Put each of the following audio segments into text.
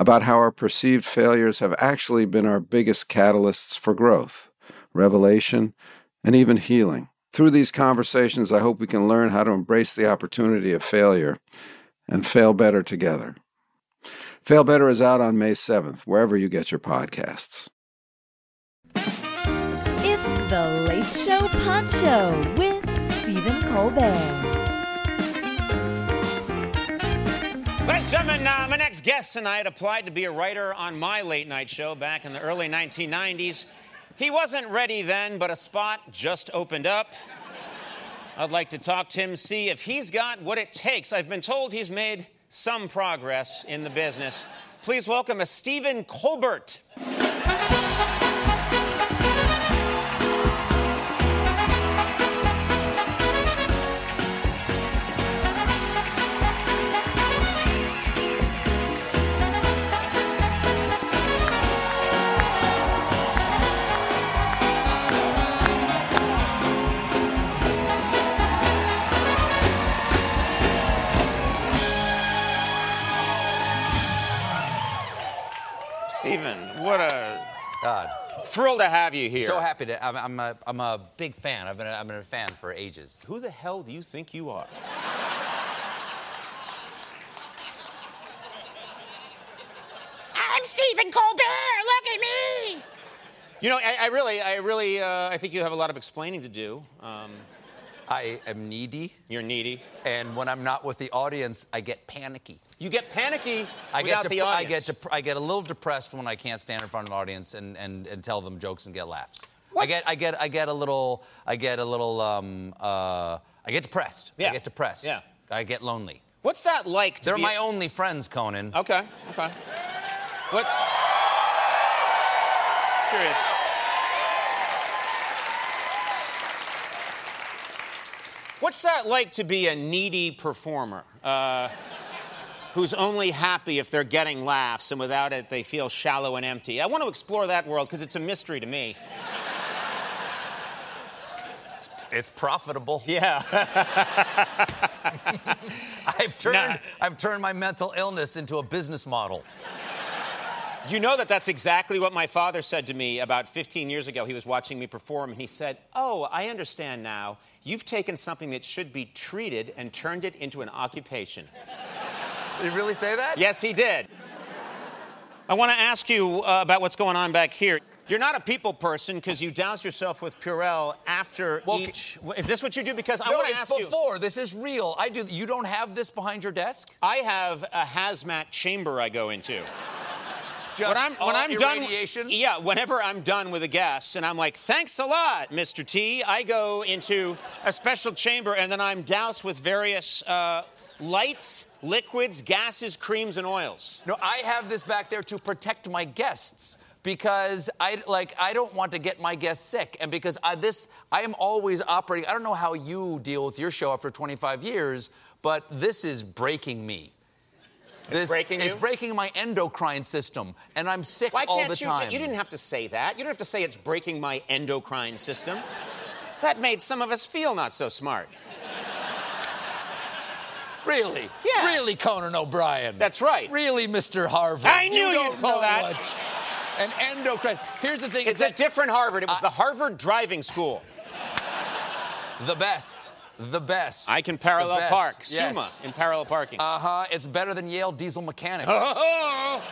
about how our perceived failures have actually been our biggest catalysts for growth, revelation, and even healing. Through these conversations, I hope we can learn how to embrace the opportunity of failure and fail better together. Fail Better is out on May 7th, wherever you get your podcasts. It's the Late Show Pod Show with Stephen Colbert. Ladies and gentlemen, uh, my next guest tonight applied to be a writer on my late night show back in the early 1990s. He wasn't ready then, but a spot just opened up. I'd like to talk to him, see if he's got what it takes. I've been told he's made some progress in the business. Please welcome a Stephen Colbert. God. thrill to have you here. So happy to. I'm, I'm, a, I'm a big fan. I've been a, I've been a fan for ages. Who the hell do you think you are? I'm Stephen Colbert. Look at me. You know, I, I really, I really, uh, I think you have a lot of explaining to do. Um, I am needy, you're needy. and when I'm not with the audience, I get panicky. You get panicky I without get the dep- I audience. get dep- I get a little depressed when I can't stand in front of an audience and, and, and tell them jokes and get laughs. I get I get I get a little I get a little um uh I get depressed. Yeah. I get depressed. Yeah. I get lonely. What's that like? To They're be my only friends, Conan. Okay, okay. What? Curious. What's that like to be a needy performer? Uh, who's only happy if they're getting laughs, and without it, they feel shallow and empty. I want to explore that world because it's a mystery to me. It's profitable. Yeah. I've turned Nah. I've turned my mental illness into a business model. You know that that's exactly what my father said to me about 15 years ago. He was watching me perform, and he said, Oh, I understand now. You've taken something that should be treated and turned it into an occupation. Did he really say that? Yes, he did. I want to ask you uh, about what's going on back here. You're not a people person because you douse yourself with Purell after Well, each. Is this what you do? Because I No, want to ask you. before. This is real. I do. You don't have this behind your desk. I have a hazmat chamber I go into. Just when I'm when I'm done, yeah. Whenever I'm done with a guest, and I'm like, "Thanks a lot, Mr. T," I go into a special chamber, and then I'm doused with various uh, lights, liquids, gases, creams, and oils. No, I have this back there to protect my guests because I like I don't want to get my guests sick, and because I, this I am always operating. I don't know how you deal with your show after 25 years, but this is breaking me. This, breaking It's breaking my endocrine system, and I'm sick Why all the you? time. You didn't have to say that. You don't have to say it's breaking my endocrine system. That made some of us feel not so smart. really, Yeah. really, Conan O'Brien. That's right. Really, Mr. Harvard. I knew You you'd pull that. what An endocrine. Here's the thing. It's a that different Harvard. It was the Harvard Driving School. the best. The best. I can parallel park. Yes. Summa in parallel parking. Uh huh. It's better than Yale diesel mechanics.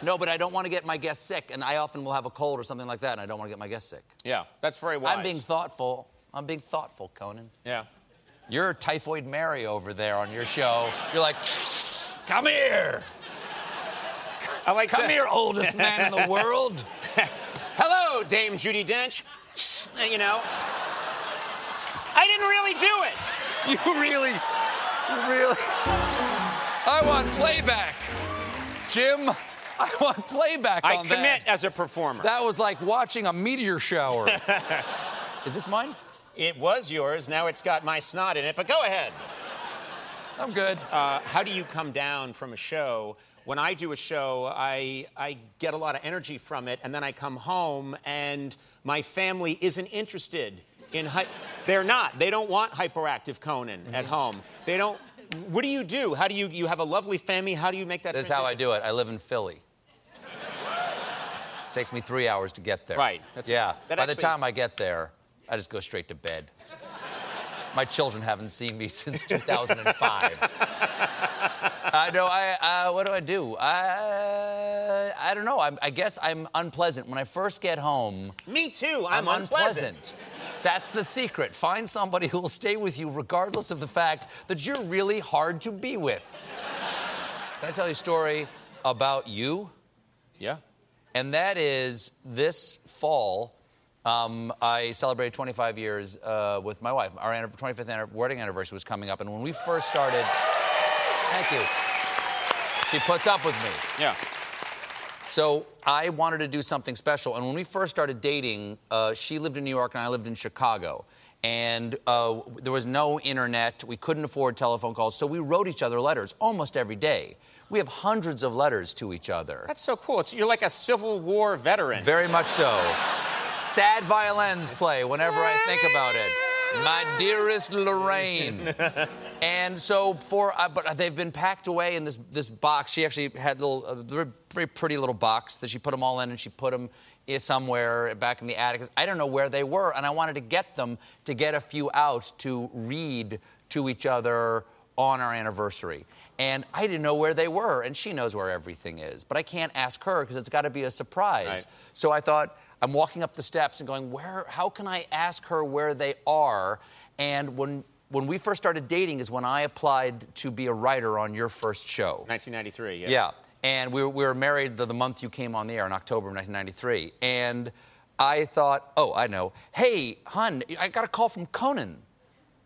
No, but I don't want to get my guests sick, and I often will have a cold or something like that, and I don't want to get my guests sick. Yeah, that's very wise. I'm being thoughtful. I'm being thoughtful, Conan. Yeah. You're Typhoid Mary over there on your show. You're like, come here. I like Come to- here, oldest man in the world. Hello, Dame Judi Dench. You know, didn't really do it. You really, you really. I want playback. Jim, I want playback I on commit as a performer. That was like watching a meteor shower. Is this mine? it was yours. Now it's got my snot in it. But go ahead. I'm good. Uh, how do you come down from a show? When I do a show, I, I get a lot of energy from it, and then I come home, and my family isn't interested in. Hy- They're not. They don't want hyperactive Conan at Mm-hmm. home. They don't. What do you do? How do you? You have a lovely family. How do you make that? This is how I do it. I live in Philly. takes me three hours to get there. Right. That's- yeah. that By the actually- time I get there, I just go straight to bed. My children haven't seen me since 2005. I know. I uh, what do I do? I I don't know. I'm, I guess I'm unpleasant when I first get home. Me too. I'm, unpleasant. That's the secret. Find somebody who will stay with you regardless of the fact that you're really hard to be with. Can I tell you a story about you? Yeah. And that is this fall, um, I celebrated 25 years uh, with my wife. Our 25th wedding anniversary was coming up, and when we first started, thank you. She puts up with me. Yeah. So I wanted to do something special. And when we first started dating, uh, she lived in New York and I lived in Chicago. And uh, there was no internet. We couldn't afford telephone calls. So we wrote each other letters almost every day. We have hundreds of letters to each other. That's so cool. It's, you're like a Civil War veteran. Very much so. Sad violins play whenever I think about it. My dearest Lorraine. and so for, uh, but they've been packed away in this this box. She actually had a little, very, very pretty little box that she put them all in, and she put them somewhere back in the attic. I don't know where they were, and I wanted to get them to get a few out to read to each other on our anniversary. And I didn't know where they were, and she knows where everything is. But I can't ask her because it's got to be a surprise. Right. So I thought, I'm walking up the steps and going, where, how can I ask her where they are? And when, when we first started dating is when I applied to be a writer on your first show. 1993. Yeah. Yeah. And we were, we were married the, the month you came on the air in October of 1993. And I thought, oh, I know. Hey, hun, I got a call from Conan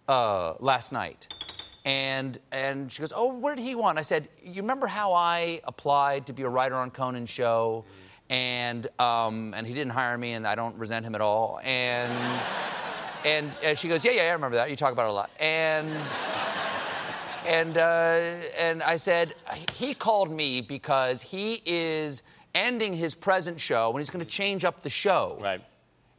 uh, last night. And, and she goes, oh, what did he want? I said, you remember how I applied to be a writer on Conan's show? And, um, and he didn't hire me, and I don't resent him at all. And, and, and she goes, yeah, yeah, I remember that. You talk about it a lot. And and uh, and I said he called me because he is ending his present show and he's going to change up the show. Right.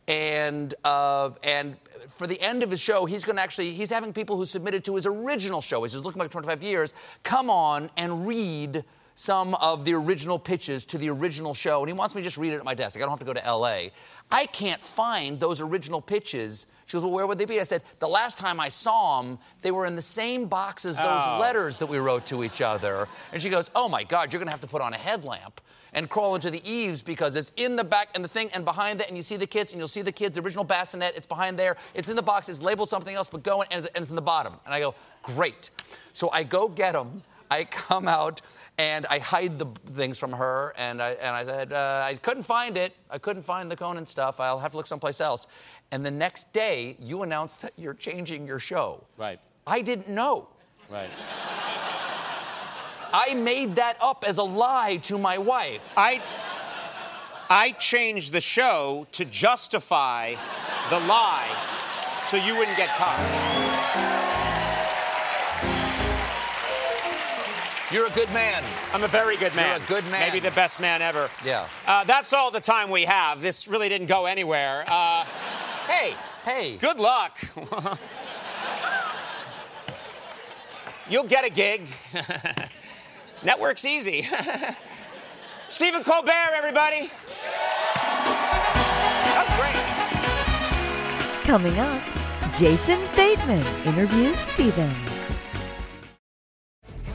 And uh, and for the end of his show, he's going to actually he's having people who submitted to his original show, which is looking back 25 years, come on and read some of the original pitches to the original show, and he wants me to just read it at my desk. Like, I don't have to go to L.A. I can't find those original pitches. She goes, well, where would they be? I said, the last time I saw them, they were in the same box as those Oh. letters that we wrote to each other. And she goes, oh my God, you're going to have to put on a headlamp and crawl into the eaves because it's in the back and the thing and behind that and you see the kids and you'll see the kids the original bassinet it's behind there it's in the box it's labeled something else but go in and it's in the bottom and i go great so i go get them i come out and i hide the things from her and i, and I said uh, i couldn't find it i couldn't find the conan stuff i'll have to look someplace else and the next day you announced that you're changing your show Right. i didn't know Right. i made that up as a lie to my wife I I changed the show to justify the lie so you wouldn't get caught. You're a good man I'm a very good man. You're a good man. Maybe the best man ever. Yeah. Uh, that's all the time we have. This really didn't go anywhere. Uh, hey, hey good luck. You'll get a gig. Network's easy. Stephen Colbert, everybody. That's great. Coming up, Jason Bateman interviews Stephen.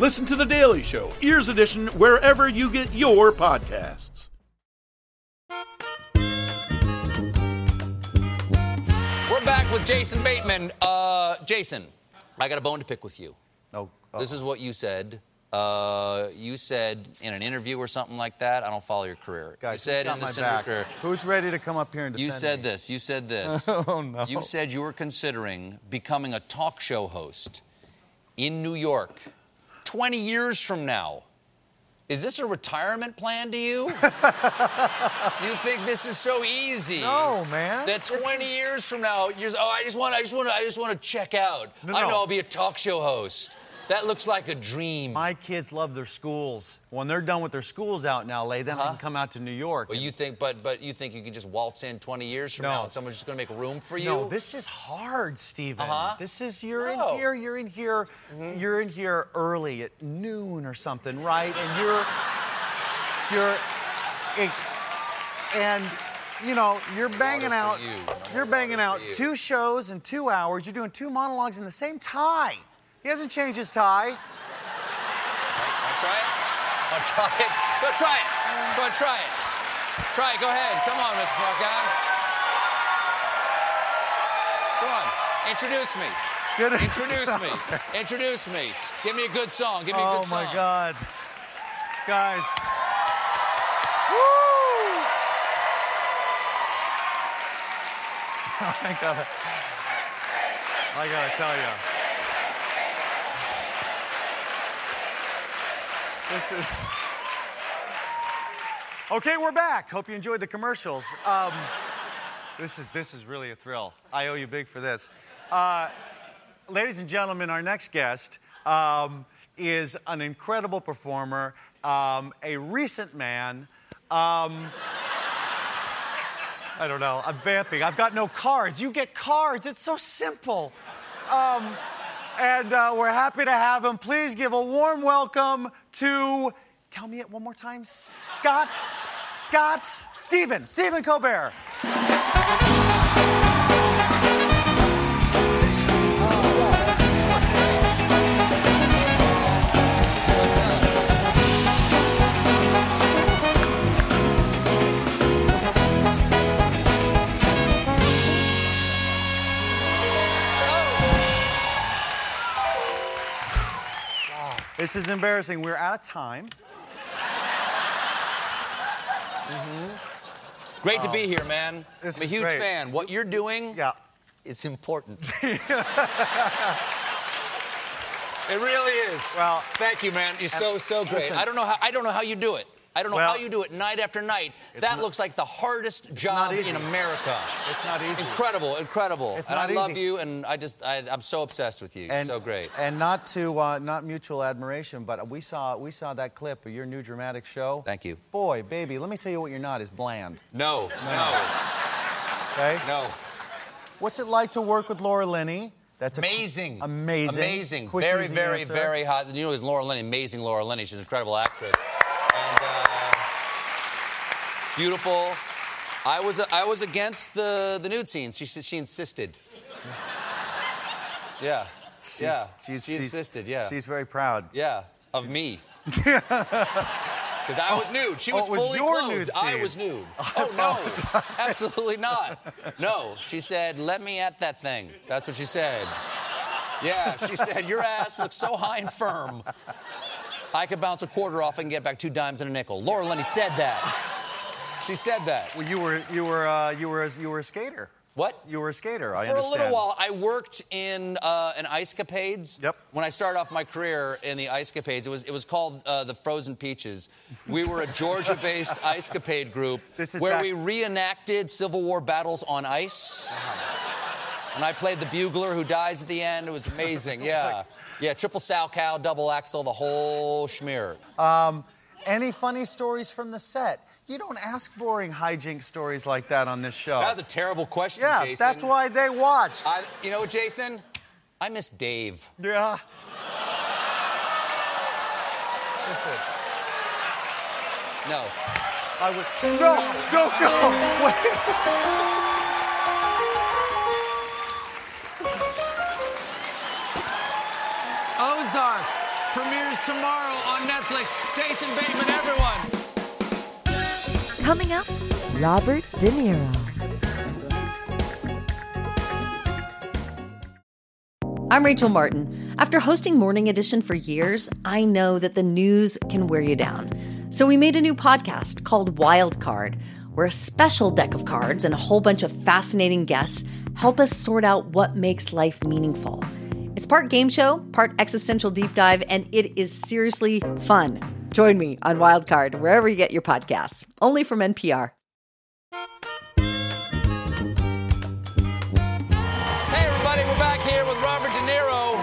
Listen to The Daily Show, Ears Edition, wherever you get your podcasts. We're back with Jason Bateman. Uh, Jason, I got a bone to pick with you. Oh, This is what you said. Uh, you said in an interview or something like that. I don't follow your career. guys, you said in the my center back? career. Who's ready to come up here and defend You said me? this. You said this. Oh, no. You said you were considering becoming a talk show host in New York 20 years from now. Is this a retirement plan to you? you think this is so easy? No, man. That 20 is- years from now, you're oh, I just want, I just want, to, I just want to check out. No, I no. know I'll be a talk show host. That looks like a dream. My kids love their schools. When they're done with their schools out in LA, then they can come out to New York. But you think, but but you think you can just waltz in 20 years from No. now and someone's just going to make room for you? No, this is hard, Stephen. Uh-huh. This is you're No. in here, you're in here, you're in here early at noon or something, right? And you're you're it, and you know, you're banging out you. you're banging out two shows in 2 hours. You're doing two monologues in the same tie. He hasn't changed his tie. Want to try it? Want to try it? Go try it. Go on, try it. Try it. Go ahead. Come on, Mr. Smart Guy. Come on. Introduce me. Good- Introduce me. Introduce me. Give me a good song. Give me a good song. Oh my God. Guys. Woo! I gotta, I gotta tell you. This is. Okay, we're back. Hope you enjoyed the commercials. Um, this is this is really a thrill. I owe you big for this. Uh, ladies and gentlemen, our next guest um, is an incredible performer, um, a recent man. Um, I don't know. I'm vamping. I've got no cards. You get cards. It's so simple. And uh, we're happy to have him. Please give a warm welcome to. Tell me it one more time. Scott. Scott. Stephen. Stephen Colbert. This is embarrassing. We're out of time. Mm-hmm. Great to be oh. here, man. Oh. This I'm a huge great. fan. What you're doing Yeah. is important. it really is. Well, thank you, man. You're so so great. listen. I don't know how I don't know how you do it. I don't know Well, how you do it night after night. That not- looks like the hardest job in America. It's not easy. Incredible, incredible. It's and not I love you, and I just I, I'm so obsessed with you. You're so great. And not to uh, not mutual admiration, but we saw we saw that clip of your new dramatic show. Thank you. Boy, baby, let me tell you what you're not is bland. No, no, Okay. no. What's it like to work with Laura Linney? That's Amazing. amazing, Amazing. Quick, very, very, answer. very hot. You know, it's Laura Linney, amazing Laura Linney. She's an incredible actress. Beautiful. I was I was against the the nude scenes. She she insisted. Yeah. She's, yeah. She's, she she's- insisted. Yeah. She's very proud. yeah. Of me. Because I was nude. She oh, was it was fully clothed. nude I was nude. Oh no, oh, absolutely not. No, she said, "Let me at that thing." That's what she said. Yeah, she said, "Your ass looks so high and firm. I could bounce a quarter off and get back two dimes and a nickel." Laura Linney said that. She said that. Well, you were you were uh, you were you were a skater. What? You were a skater. I For a little while, I worked in uh, an Ice Capades. Yep. When I started off my career in the Ice Capades, it was it was called uh, the Frozen Peaches. We were a Georgia-based Ice Capade group where back- we reenacted Civil War battles on ice. And I played the bugler who dies at the end. It was amazing. Yeah. Yeah, triple Salchow, double axel, the whole schmear. Um, any funny stories from the set? You don't ask boring hijink stories like that on this show. That was a terrible question, yeah, Jason. that's why they watch. I, you know Jason? I miss Dave. Yeah. Listen. No. I would. No, don't go. Wait. Ozark premieres tomorrow on Netflix. Jason Bateman, everyone. Coming up, Robert De Niro. I'm Rachel Martin. After hosting Morning Edition for years, I know that the news can wear you down. So we made a new podcast called Wild Card, where a special deck of cards and a whole bunch of fascinating guests help us sort out what makes life meaningful. It's part game show, part existential deep dive, and it is seriously fun. Join me on Wild Card wherever you get your podcasts, only from NPR. Hey, everybody, we're back here with Robert De Niro.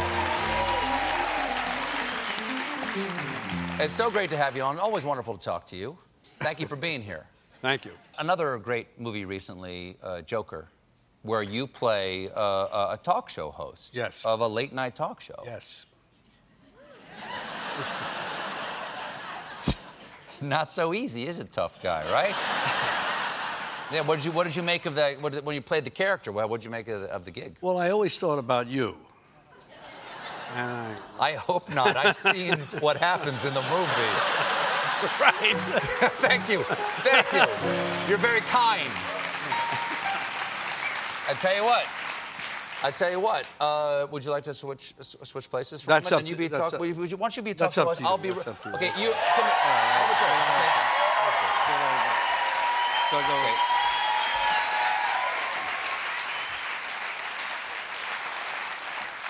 It's so great to have you on. Always wonderful to talk to you. Thank you for being here. Thank you. Another great movie recently, uh, Joker, where you play uh, a a talk show host. Yes. Of a late night talk show. Yes. Not so easy, is it, tough guy, right? yeah, what did you, what did you make of that? What when you played the character, what did you make of the, of the gig? Well, I always thought about you. I, I hope not. I've seen what happens in the movie. right. Thank you. Thank you. You're very kind. I tell you what. I tell you what. Uh, would you like to switch switch places for That's a up to- you be that's talk. up- Would you, would you, why don't you be a that's talk up to to us? you. I'll be. That's up to you. Okay, you. Come here. Have a chair. So Okay.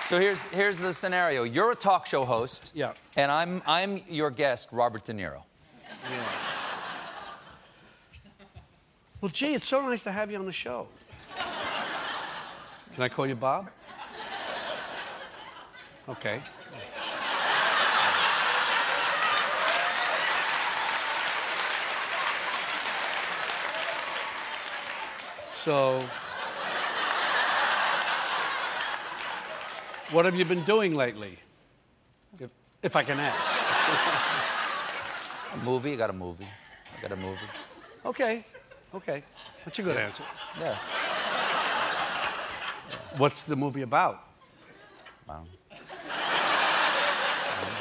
So here's here's the scenario. You're a talk show host. Yeah. And I'm I'm your guest, Robert De Niro. Yeah. well, gee, it's so nice to have you on the show. Can I call you Bob? Okay. So, what have you been doing lately? If, if I can ask. A movie. I got a movie. I got a movie. Okay, okay. That's a good answer. Yeah. What's the movie about?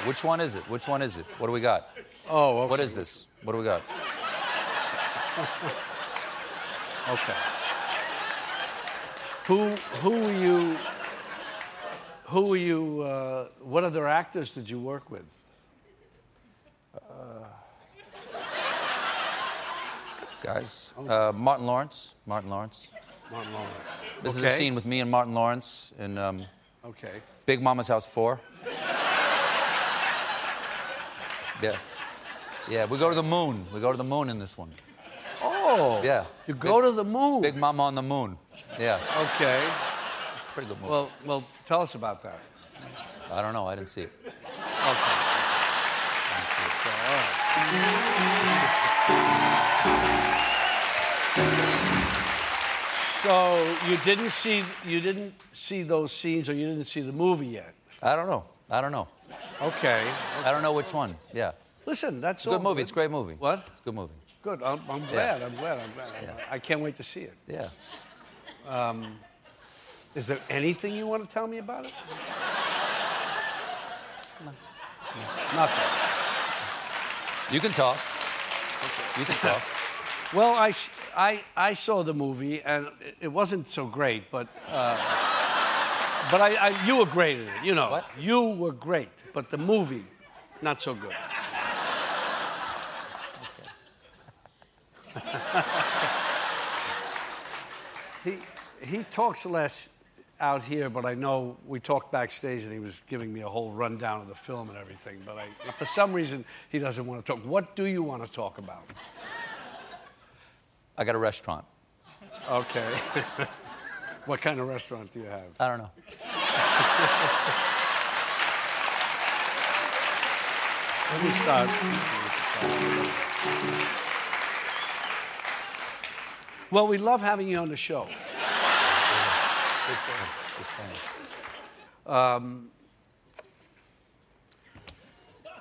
Which one is it? Which one is it? What do we got? Oh, okay. What is this? What do we got? Okay. Who who were you? Who were you? Uh, what other actors did you work with? Guys, uh, Martin Lawrence. Martin Lawrence. Martin Lawrence. This is a scene with me and Martin Lawrence in um, Okay. Big Mama's House 4. Yeah. Yeah, we go to the moon. We go to the moon in this one. Oh. Yeah. You go to the moon. Big Mama on the moon. Yeah. Okay. Pretty good movie. Well, well, tell us about that. I don't know. I didn't see it. So you didn't see you didn't see those scenes, or you didn't see the movie yet. I don't know. I don't know. Okay. I don't know which one. Yeah. Listen, that's It's a good all movie. It's a great movie. What? It's a good movie. Good. I'm, I'm glad. I'm glad. I'm glad. I can't wait to see it. Yeah. Um, is there anything you want to tell me about it? Nothing. You can talk. You can talk. Well, I, I, I saw the movie and it- wasn't so great, but uh, but I, I you were great in it. You know, What? you were great, but the movie, not so good. he he talks less out here, but I know we talked backstage and he was giving me a whole rundown of the film and everything. But I, for some reason, he doesn't want to talk. What do you want to talk about? I got a restaurant. Okay. What kind of restaurant do you have? I don't know. Let me start. Well, we love having you on the show. Um,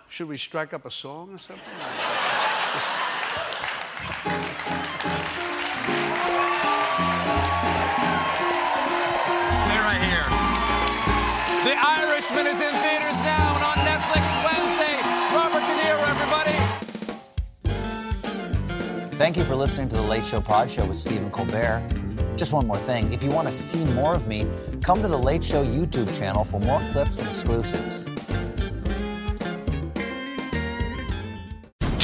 should we strike up a song or something? Stay right here. The Irishman is in theaters now and on Netflix Wednesday. Robert De Niro, everybody. Thank you for listening to The Late Show Pod Show with Stephen Colbert. Just one more thing. If you want to see more of me, come to The Late Show YouTube channel for more clips and exclusives.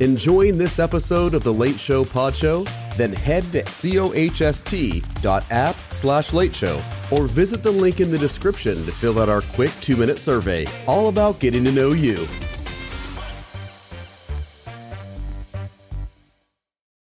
Enjoying this episode of the Late Show Pod Show? Then head to cohst.app slash late show or visit the link in the description to fill out our quick two minute survey all about getting to know you.